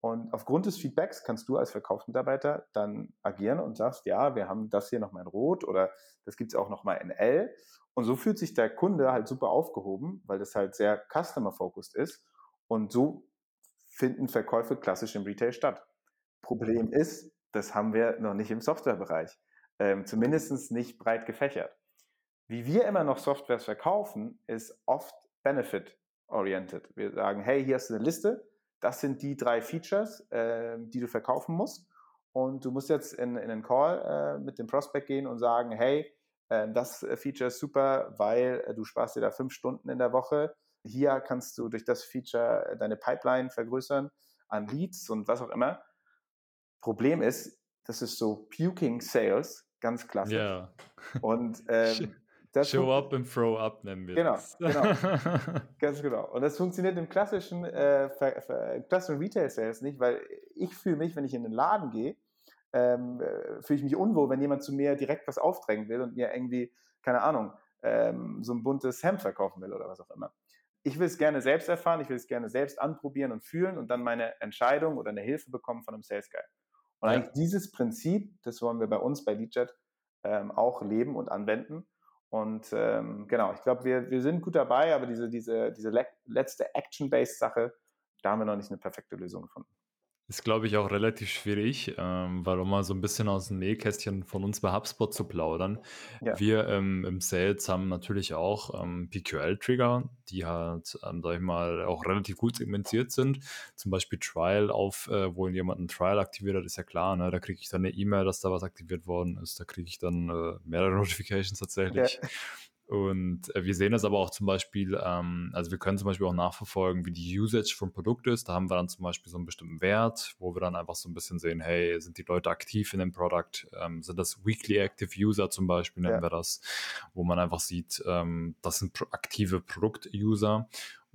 Speaker 2: Und aufgrund des Feedbacks kannst du als Verkaufsmitarbeiter dann agieren und sagst, ja, wir haben das hier nochmal in Rot oder das gibt es auch nochmal in L. Und so fühlt sich der Kunde halt super aufgehoben, weil das halt sehr customer-focused ist. Und so finden Verkäufe klassisch im Retail statt. Problem ist, das haben wir noch nicht im Softwarebereich. Ähm, Zumindest nicht breit gefächert. Wie wir immer noch Softwares verkaufen, ist oft Benefit oriented. Wir sagen, hey, hier hast du eine Liste, das sind die drei Features, äh, die du verkaufen musst. Und du musst jetzt in, in einen Call äh, mit dem Prospect gehen und sagen, hey, äh, das Feature ist super, weil äh, du sparst dir da fünf Stunden in der Woche. Hier kannst du durch das Feature deine Pipeline vergrößern an Leads und was auch immer. Problem ist, das ist so Puking Sales, ganz klassisch.
Speaker 1: Ja.
Speaker 2: Und ähm,
Speaker 1: das Show up and throw up nennen wir
Speaker 2: genau, das. Genau, ganz genau. Und das funktioniert im klassischen, äh, klassischen Retail Sales nicht, weil ich fühle mich, wenn ich in den Laden gehe, ähm, äh, fühle ich mich unwohl, wenn jemand zu mir direkt was aufdrängen will und mir irgendwie, keine Ahnung, ähm, so ein buntes Hemd verkaufen will oder was auch immer. Ich will es gerne selbst erfahren, ich will es gerne selbst anprobieren und fühlen und dann meine Entscheidung oder eine Hilfe bekommen von einem Sales Guy. Und ja. eigentlich dieses Prinzip, das wollen wir bei uns bei Leadjet ähm, auch leben und anwenden. Und ähm, genau, ich glaube, wir, wir sind gut dabei, aber diese, diese, diese letzte Action-Based-Sache, da haben wir noch nicht eine perfekte Lösung gefunden.
Speaker 1: Ist, glaube ich, auch relativ schwierig, ähm, weil um mal so ein bisschen aus dem Nähkästchen von uns bei HubSpot zu plaudern. Ja. Wir ähm, im Sales haben natürlich auch ähm, PQL-Trigger, die halt, ähm, sag ich mal, auch relativ gut segmentiert sind. Zum Beispiel Trial auf, äh, wo jemand ein Trial aktiviert hat, ist ja klar, ne? da kriege ich dann eine E-Mail, dass da was aktiviert worden ist. Da kriege ich dann äh, mehrere Notifications tatsächlich. Ja. Und äh, wir sehen das aber auch zum Beispiel, ähm, also wir können zum Beispiel auch nachverfolgen, wie die Usage vom Produkt ist. Da haben wir dann zum Beispiel so einen bestimmten Wert, wo wir dann einfach so ein bisschen sehen, hey, sind die Leute aktiv in dem Produkt? Ähm, sind das Weekly Active User zum Beispiel, nennen ja. wir das, wo man einfach sieht, ähm, das sind aktive Produkt-User.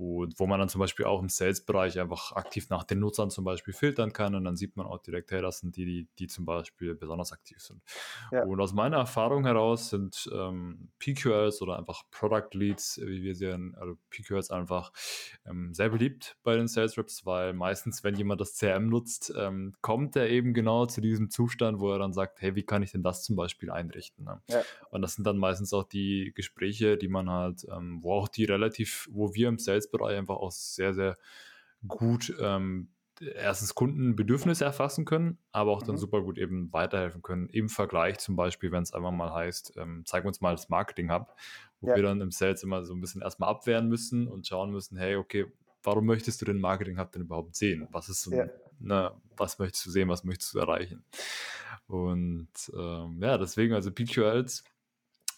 Speaker 1: Und wo man dann zum Beispiel auch im Sales-Bereich einfach aktiv nach den Nutzern zum Beispiel filtern kann und dann sieht man auch direkt, hey, das sind die, die, die zum Beispiel besonders aktiv sind. Ja. Und aus meiner Erfahrung heraus sind ähm, PQLs oder einfach Product Leads, wie wir sehen, also PQLs einfach ähm, sehr beliebt bei den Sales Reps, weil meistens, wenn jemand das CRM nutzt, ähm, kommt er eben genau zu diesem Zustand, wo er dann sagt, hey, wie kann ich denn das zum Beispiel einrichten? Ne? Ja. Und das sind dann meistens auch die Gespräche, die man halt, ähm, wo auch die relativ, wo wir im Sales Sales-Bereich einfach auch sehr, sehr gut ähm, erstens Kundenbedürfnisse erfassen können, aber auch dann mhm. super gut eben weiterhelfen können. Im Vergleich zum Beispiel, wenn es einfach mal heißt, ähm, zeig uns mal das Marketing-Hub, wo ja. wir dann im Sales immer so ein bisschen erstmal abwehren müssen und schauen müssen, hey, okay, warum möchtest du den Marketing-Hub denn überhaupt sehen? Was ist so, ja. ne, was möchtest du sehen, was möchtest du erreichen? Und ähm, ja, deswegen, also PQLs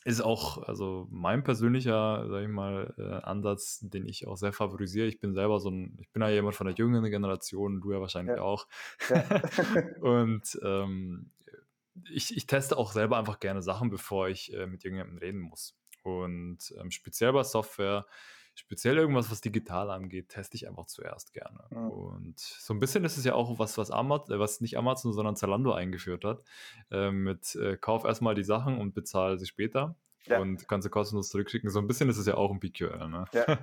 Speaker 1: ist auch, also mein persönlicher, sag ich mal, äh, Ansatz, den ich auch sehr favorisiere. Ich bin selber so ein, ich bin ja jemand von der jüngeren Generation, du ja wahrscheinlich ja. auch. Ja. und ähm, ich, ich teste auch selber einfach gerne Sachen, bevor ich äh, mit irgendjemandem reden muss. Und ähm, speziell bei Software, speziell irgendwas, was digital angeht, teste ich einfach zuerst gerne. Mhm. Und so ein bisschen ist es ja auch was, was Amazon, äh, was nicht Amazon, sondern Zalando eingeführt hat. Äh, mit äh, kauf erstmal die Sachen und bezahle sie später. Ja. Und kannst du kostenlos zurückschicken. So ein bisschen ist es ja auch ein PQL. Ne? Ja.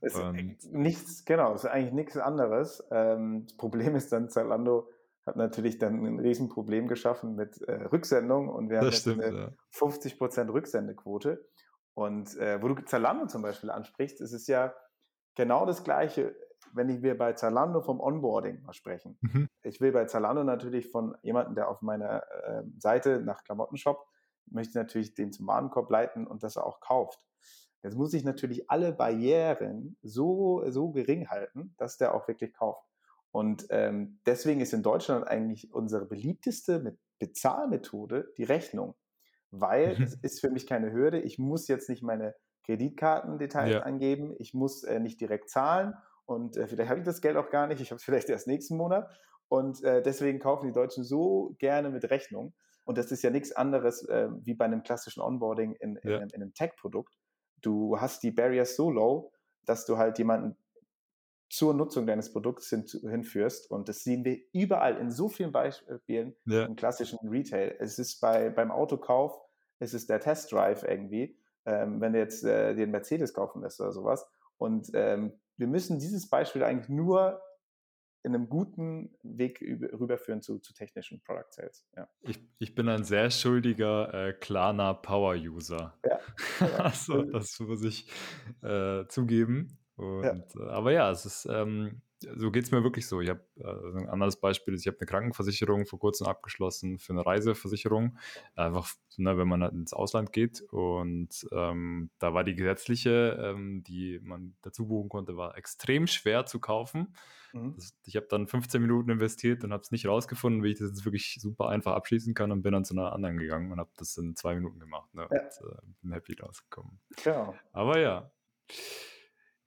Speaker 2: nichts, genau, es ist eigentlich nichts anderes. Ähm, das Problem ist dann, Zalando hat natürlich dann ein Riesenproblem geschaffen mit äh, Rücksendung und wir haben jetzt stimmt, eine ja. 50% Rücksendequote. Und äh, wo du Zalando zum Beispiel ansprichst, ist es ja genau das Gleiche, wenn wir bei Zalando vom Onboarding mal sprechen. Mhm. Ich will bei Zalando natürlich von jemandem, der auf meiner äh, Seite nach Klamotten shoppt, möchte natürlich den zum Warenkorb leiten und dass er auch kauft. Jetzt muss ich natürlich alle Barrieren so, so gering halten, dass der auch wirklich kauft. Und ähm, deswegen ist in Deutschland eigentlich unsere beliebteste Bezahlmethode die Rechnung weil mhm. es ist für mich keine Hürde. Ich muss jetzt nicht meine Kreditkartendetails ja. angeben, ich muss äh, nicht direkt zahlen und äh, vielleicht habe ich das Geld auch gar nicht, ich habe es vielleicht erst nächsten Monat und äh, deswegen kaufen die Deutschen so gerne mit Rechnung und das ist ja nichts anderes äh, wie bei einem klassischen Onboarding in, in, ja. in, in einem Tech-Produkt. Du hast die Barriers so low, dass du halt jemanden zur Nutzung deines Produkts hin, hinführst. Und das sehen wir überall in so vielen Beispielen ja. im klassischen Retail. Es ist bei, beim Autokauf, es ist der Test Drive irgendwie, ähm, wenn du jetzt äh, den Mercedes kaufen lässt oder sowas. Und ähm, wir müssen dieses Beispiel eigentlich nur in einem guten Weg rüberführen zu, zu technischen Product Sales. Ja.
Speaker 1: Ich, ich bin ein sehr schuldiger äh, Klarna Power User. Ja, ja. also, das muss ich äh, zugeben. Und, ja. Äh, aber ja, es ist, ähm, so geht es mir wirklich so. Ich habe äh, ein anderes Beispiel ist, ich habe eine Krankenversicherung vor kurzem abgeschlossen für eine Reiseversicherung. Einfach, ne, wenn man ins Ausland geht. Und ähm, da war die gesetzliche, ähm, die man dazu buchen konnte, war extrem schwer zu kaufen. Mhm. Das, ich habe dann 15 Minuten investiert und habe es nicht rausgefunden, wie ich das jetzt wirklich super einfach abschließen kann und bin dann zu einer anderen gegangen und habe das in zwei Minuten gemacht. Ne, ja. Und äh, bin happy rausgekommen. Genau. Aber ja.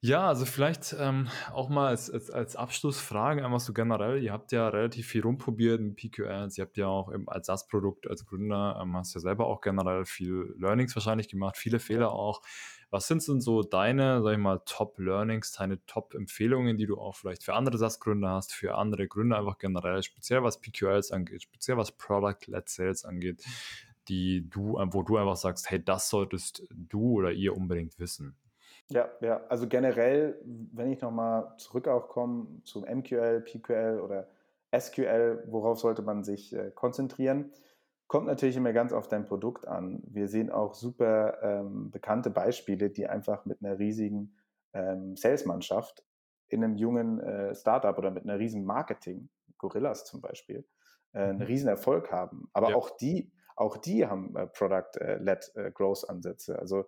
Speaker 1: Ja, also vielleicht ähm, auch mal als, als, als Abschlussfrage einfach so generell, ihr habt ja relativ viel rumprobiert mit PQRs, ihr habt ja auch eben als SaaS-Produkt, als Gründer, ähm, hast ja selber auch generell viel Learnings wahrscheinlich gemacht, viele Fehler auch. Was sind denn so deine, sag ich mal, Top-Learnings, deine Top-Empfehlungen, die du auch vielleicht für andere SaaS-Gründer hast, für andere Gründer einfach generell, speziell was PQRs angeht, speziell was Product-Led Sales angeht, die du, wo du einfach sagst, hey, das solltest du oder ihr unbedingt wissen?
Speaker 2: Ja, ja, also generell, wenn ich nochmal zurück auch komme zum MQL, PQL oder SQL, worauf sollte man sich äh, konzentrieren? Kommt natürlich immer ganz auf dein Produkt an. Wir sehen auch super ähm, bekannte Beispiele, die einfach mit einer riesigen ähm, Salesmannschaft in einem jungen äh, Startup oder mit einer riesen Marketing, Gorillas zum Beispiel, äh, einen mhm. riesen Erfolg haben. Aber ja. auch die, auch die haben äh, Product-led äh, Growth-Ansätze. Also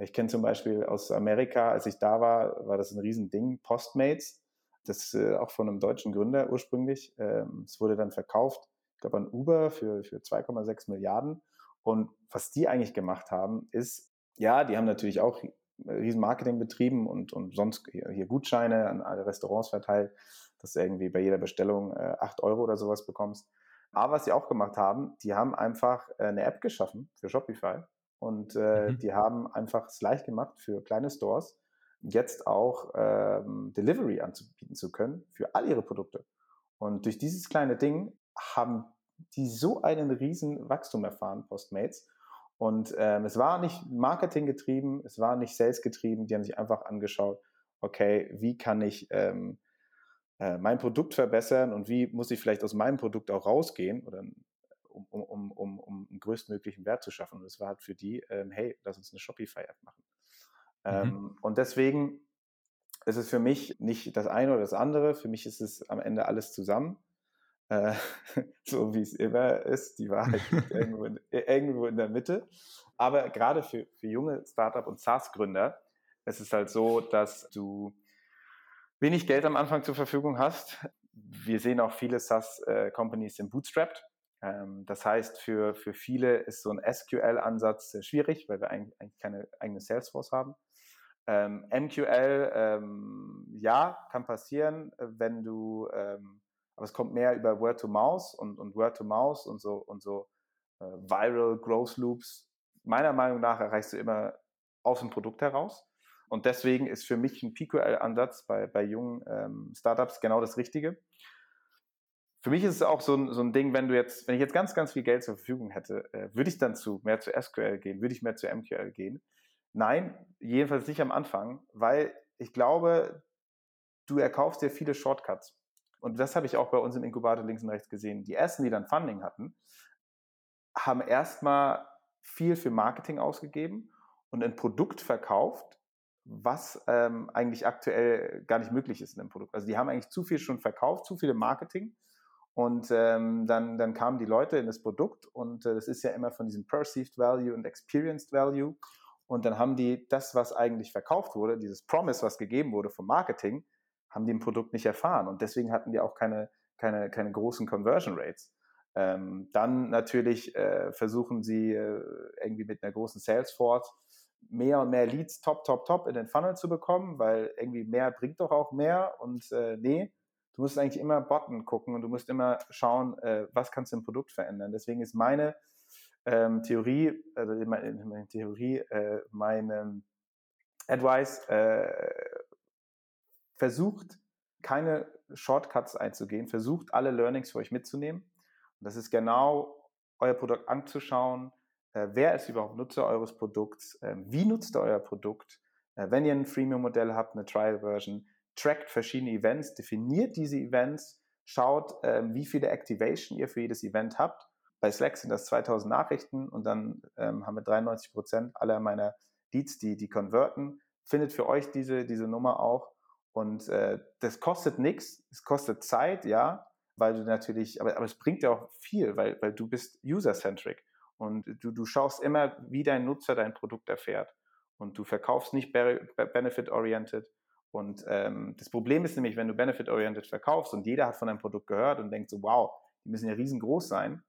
Speaker 2: ich kenne zum Beispiel aus Amerika, als ich da war, war das ein Riesending, Postmates, das äh, auch von einem deutschen Gründer ursprünglich. Ähm, es wurde dann verkauft, ich glaube an Uber für, für 2,6 Milliarden. Und was die eigentlich gemacht haben, ist, ja, die haben natürlich auch riesen Marketing betrieben und, und sonst hier, Gutscheine an alle Restaurants verteilt, dass du irgendwie bei jeder Bestellung äh, 8 Euro oder sowas bekommst. Aber was sie auch gemacht haben, die haben einfach äh, eine App geschaffen für Shopify und äh, mhm. die haben einfach es leicht gemacht für kleine Stores, jetzt auch ähm, Delivery anzubieten zu können für all ihre Produkte. Und durch dieses kleine Ding haben die so einen riesen Wachstum erfahren, Postmates. Und ähm, es war nicht Marketing getrieben, es war nicht Sales getrieben, die haben sich einfach angeschaut, okay, wie kann ich ähm, äh, mein Produkt verbessern und wie muss ich vielleicht aus meinem Produkt auch rausgehen oder um, um, um, um einen größtmöglichen Wert zu schaffen. Und das war halt für die, ähm, hey, lass uns eine Shopify-App machen. Mhm. Ähm, und deswegen ist es für mich nicht das eine oder das andere. Für mich ist es am Ende alles zusammen. Äh, so wie es immer ist. Die Wahrheit liegt irgendwo, in, irgendwo in der Mitte. Aber gerade für, für junge Startup- und SaaS-Gründer ist es halt so, dass du wenig Geld am Anfang zur Verfügung hast. Wir sehen auch viele SaaS-Companies sind bootstrapped. Ähm, das heißt, für, für viele ist so ein SQL-Ansatz schwierig, weil wir eigentlich, keine eigene Salesforce haben. Ähm, MQL, ähm, ja, kann passieren, wenn du, ähm, aber es kommt mehr über Word to Mouse und, und Word to Mouse und so und so äh, Viral Growth Loops. Meiner Meinung nach erreichst du immer aus dem Produkt heraus. Und deswegen ist für mich ein PQL-Ansatz bei, bei jungen ähm, Startups genau das Richtige für mich ist es auch so ein, so ein Ding, wenn du jetzt, wenn ich jetzt ganz, ganz viel Geld zur Verfügung hätte, äh, würde ich dann zu mehr zu SQL gehen, würde ich mehr zu MQL gehen? Nein, jedenfalls nicht am Anfang, weil ich glaube, du erkaufst dir viele Shortcuts. Und das habe ich auch bei uns im Inkubator links und rechts gesehen. Die ersten, die dann Funding hatten, haben erstmal viel für Marketing ausgegeben und ein Produkt verkauft, was ähm, eigentlich aktuell gar nicht möglich ist in dem Produkt. Also die haben eigentlich zu viel schon verkauft, zu viel Marketing und ähm, dann, dann kamen die Leute in das Produkt und äh, das ist ja immer von diesem Perceived Value und Experienced Value. Und dann haben die das, was eigentlich verkauft wurde, dieses Promise, was gegeben wurde vom Marketing, haben die im Produkt nicht erfahren. Und deswegen hatten die auch keine, keine, keine großen Conversion Rates. Ähm, dann natürlich äh, versuchen sie äh, irgendwie mit einer großen Salesforce mehr und mehr Leads top, top, top in den Funnel zu bekommen, weil irgendwie mehr bringt doch auch mehr. Und äh, nee, du musst eigentlich immer Botten gucken und du musst immer schauen, äh, was kannst du im Produkt verändern. Deswegen ist meine ähm, Theorie, also meine, meine Theorie, äh, meine Advice, äh, versucht keine Shortcuts einzugehen, versucht alle Learnings für euch mitzunehmen. Und das ist genau euer Produkt anzuschauen. Äh, wer ist überhaupt Nutzer eures Produkts? Ähm, wie nutzt ihr euer Produkt? Äh, wenn ihr ein Freemium-Modell habt, eine Trial-Version, trackt verschiedene Events, definiert diese Events, schaut, ähm, wie viele Activation ihr für jedes Event habt. Bei Slack sind das 2000 Nachrichten und dann ähm, haben wir 93 Prozent aller meiner Leads, die, die konverten. Findet für euch diese, diese Nummer auch Und äh, das kostet nichts, es kostet Zeit, ja, weil du natürlich, aber, aber es bringt dir auch viel, weil, weil du bist user-centric und du, du schaust immer, wie dein Nutzer dein Produkt erfährt und du verkaufst nicht benefit-oriented. Und ähm, das Problem ist nämlich, wenn du benefit-oriented verkaufst und jeder hat von deinem Produkt gehört und denkt so, wow, die müssen ja riesengroß sein,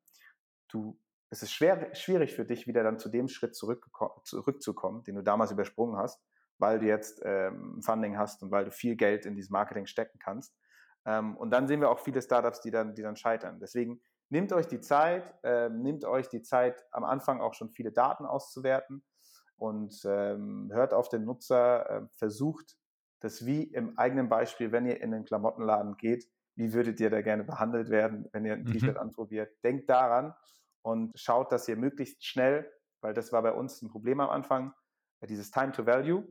Speaker 2: du, es ist schwer, schwierig für dich, wieder dann zu dem Schritt zurückzukommen, den du damals übersprungen hast, weil du jetzt ähm, Funding hast und weil du viel Geld in dieses Marketing stecken kannst. Ähm, und dann sehen wir auch viele Startups, die dann, die dann scheitern. Deswegen nehmt euch die Zeit, äh, nehmt euch die Zeit, am Anfang auch schon viele Daten auszuwerten und ähm, hört auf den Nutzer, äh, versucht das wie im eigenen Beispiel, wenn ihr in den Klamottenladen geht, wie würdet ihr da gerne behandelt werden, wenn ihr ein mhm. T-Shirt anprobiert. Denkt daran und schaut, dass ihr möglichst schnell, weil das war bei uns ein Problem am Anfang, dieses Time to Value,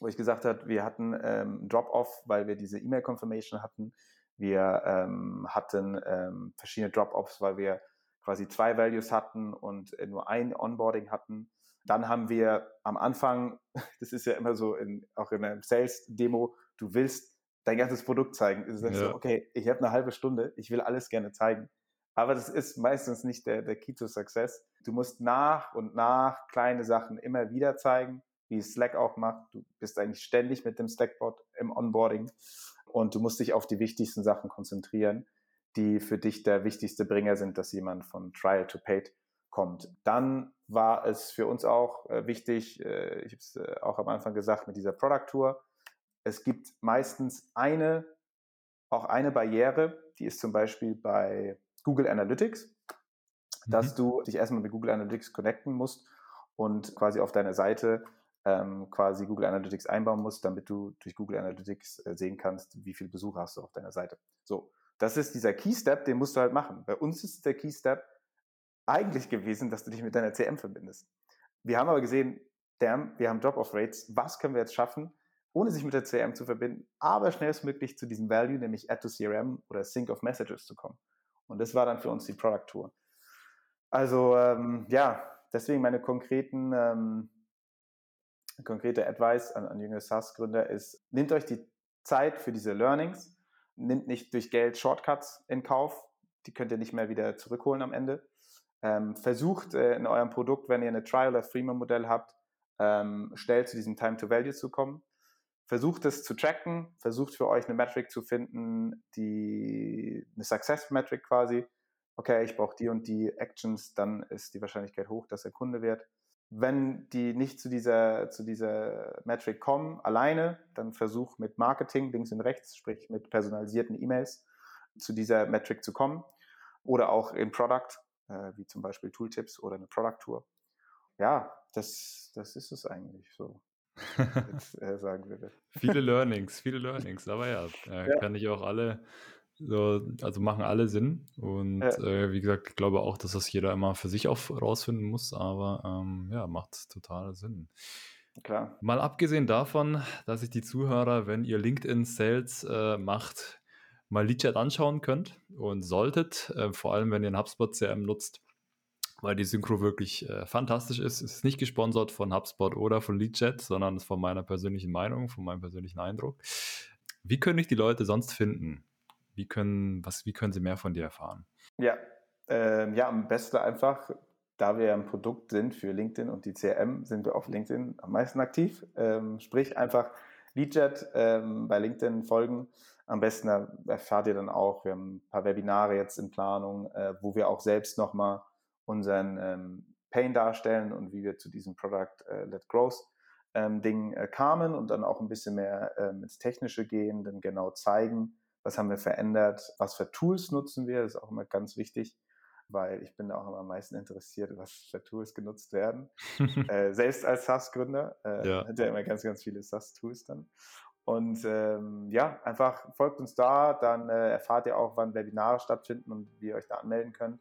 Speaker 2: wo ich gesagt habe, wir hatten ähm, Drop-off, weil wir diese E-Mail-Confirmation hatten. Wir ähm, hatten ähm, verschiedene Drop-offs, weil wir quasi zwei Values hatten und äh, nur ein Onboarding hatten. Dann haben wir am Anfang, das ist ja immer so, in, auch in einem Sales-Demo, du willst dein ganzes Produkt zeigen. Du sagst ja. so, okay, ich habe eine halbe Stunde, ich will alles gerne zeigen. Aber das ist meistens nicht der, der Key to Success. Du musst nach und nach kleine Sachen immer wieder zeigen wie Slack auch macht. Du bist eigentlich ständig mit dem Slackbot im Onboarding und du musst dich auf die wichtigsten Sachen konzentrieren, die für dich der wichtigste Bringer sind, dass jemand von Trial to Paid kommt. Dann war es für uns auch äh, wichtig, äh, ich habe es äh, auch am Anfang gesagt, mit dieser Product Tour. Es gibt meistens eine, auch eine Barriere, die ist zum Beispiel bei Google Analytics, mhm. dass du dich erstmal mit Google Analytics connecten musst und quasi auf deiner Seite ähm, quasi Google Analytics einbauen musst, damit du durch Google Analytics äh, sehen kannst, wie viele Besucher hast du auf deiner Seite. So, das ist dieser Key Step, den musst du halt machen. Bei uns ist der Key Step eigentlich gewesen, dass du dich mit deiner CM verbindest. Wir haben aber gesehen, damn, wir haben Drop-off-Rates, was können wir jetzt schaffen, ohne sich mit der CRM zu verbinden, aber schnellstmöglich zu diesem Value, nämlich Add to CRM oder Sync of Messages zu kommen. Und das war dann für uns die Product Tour. Also ähm, ja, deswegen meine konkreten ähm, konkrete Advice an, an junge SaaS-Gründer ist, nehmt euch die Zeit für diese Learnings, nehmt nicht durch Geld Shortcuts in Kauf, die könnt ihr nicht mehr wieder zurückholen am Ende. Ähm, versucht äh, in eurem Produkt, wenn ihr eine Trial- oder Freemium-Modell habt, ähm, schnell zu diesem Time to Value zu kommen. Versucht es zu tracken, versucht für euch eine Metric zu finden, die eine Success-Metric quasi. Okay, ich brauche die und die Actions, dann ist die Wahrscheinlichkeit hoch, dass er Kunde wird. Wenn die nicht zu dieser, zu dieser Metric kommen, alleine, dann versuch mit Marketing links und rechts, sprich mit personalisierten E-Mails, zu dieser Metric zu kommen. Oder auch in Product, äh, wie zum Beispiel Tooltips oder eine Product Tour. Ja, das, das ist es eigentlich so.
Speaker 1: Jetzt, äh, sagen würde. viele Learnings, viele Learnings, aber ja, äh, ja. kann ich auch alle so, also machen alle Sinn. Und ja. äh, wie gesagt, ich glaube auch, dass das jeder immer für sich auch rausfinden muss, aber ähm, ja, macht total Sinn. Klar. Mal abgesehen davon, dass sich die Zuhörer, wenn ihr LinkedIn Sales äh, macht, mal Leadchat anschauen könnt und solltet, äh, vor allem wenn ihr ein HubSpot CRM nutzt, weil die Synchro wirklich äh, fantastisch ist. Es ist nicht gesponsert von HubSpot oder von Leadchat, sondern ist von meiner persönlichen Meinung, von meinem persönlichen Eindruck. Wie können ich die Leute sonst finden? Wie können, was, wie können sie mehr von dir erfahren?
Speaker 2: Ja, äh, ja, am besten einfach, da wir ein Produkt sind für LinkedIn und die CRM, sind wir auf LinkedIn am meisten aktiv. Ähm, sprich einfach Leadjet ähm, bei LinkedIn folgen. Am besten erfahrt ihr dann auch, wir haben ein paar Webinare jetzt in Planung, äh, wo wir auch selbst nochmal unseren ähm, Pain darstellen und wie wir zu diesem Product äh, Let Growth ähm, Ding äh, kamen und dann auch ein bisschen mehr äh, ins Technische gehen, dann genau zeigen, was haben wir verändert, was für Tools nutzen wir, das ist auch immer ganz wichtig, weil ich bin da auch immer am meisten interessiert, was für Tools genutzt werden. äh, selbst als SaaS-Gründer äh, ja. hat ja immer ganz, ganz viele SaaS-Tools dann. Und ähm, ja, einfach folgt uns da, dann äh, erfahrt ihr auch, wann Webinare stattfinden und wie ihr euch da anmelden könnt.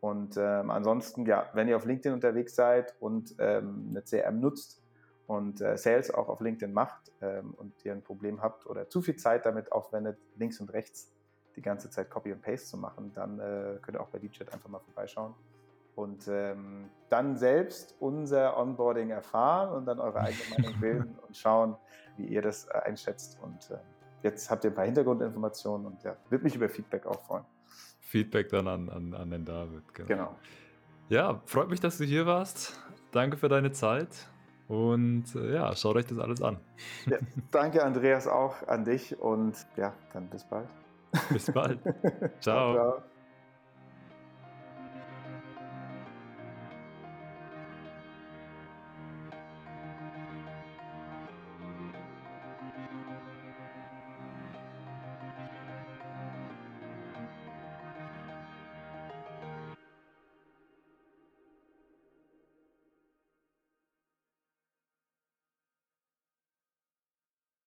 Speaker 2: Und ähm, ansonsten, ja, wenn ihr auf LinkedIn unterwegs seid und ähm, eine CRM nutzt, und äh, Sales auch auf LinkedIn macht ähm, und ihr ein Problem habt oder zu viel Zeit damit aufwendet, links und rechts die ganze Zeit Copy und Paste zu machen, dann äh, könnt ihr auch bei DJet einfach mal vorbeischauen. Und ähm, dann selbst unser Onboarding erfahren und dann eure eigene Meinung bilden und schauen, wie ihr das äh, einschätzt. Und äh, jetzt habt ihr ein paar Hintergrundinformationen und ja, würde mich über Feedback auch freuen.
Speaker 1: Feedback dann an, an, an den David.
Speaker 2: Genau. genau.
Speaker 1: Ja, freut mich, dass du hier warst. Danke für deine Zeit. Und äh, ja, schaut euch das alles an.
Speaker 2: Ja, danke, Andreas, auch an dich. Und ja, dann bis bald.
Speaker 1: Bis bald. ciao. ciao.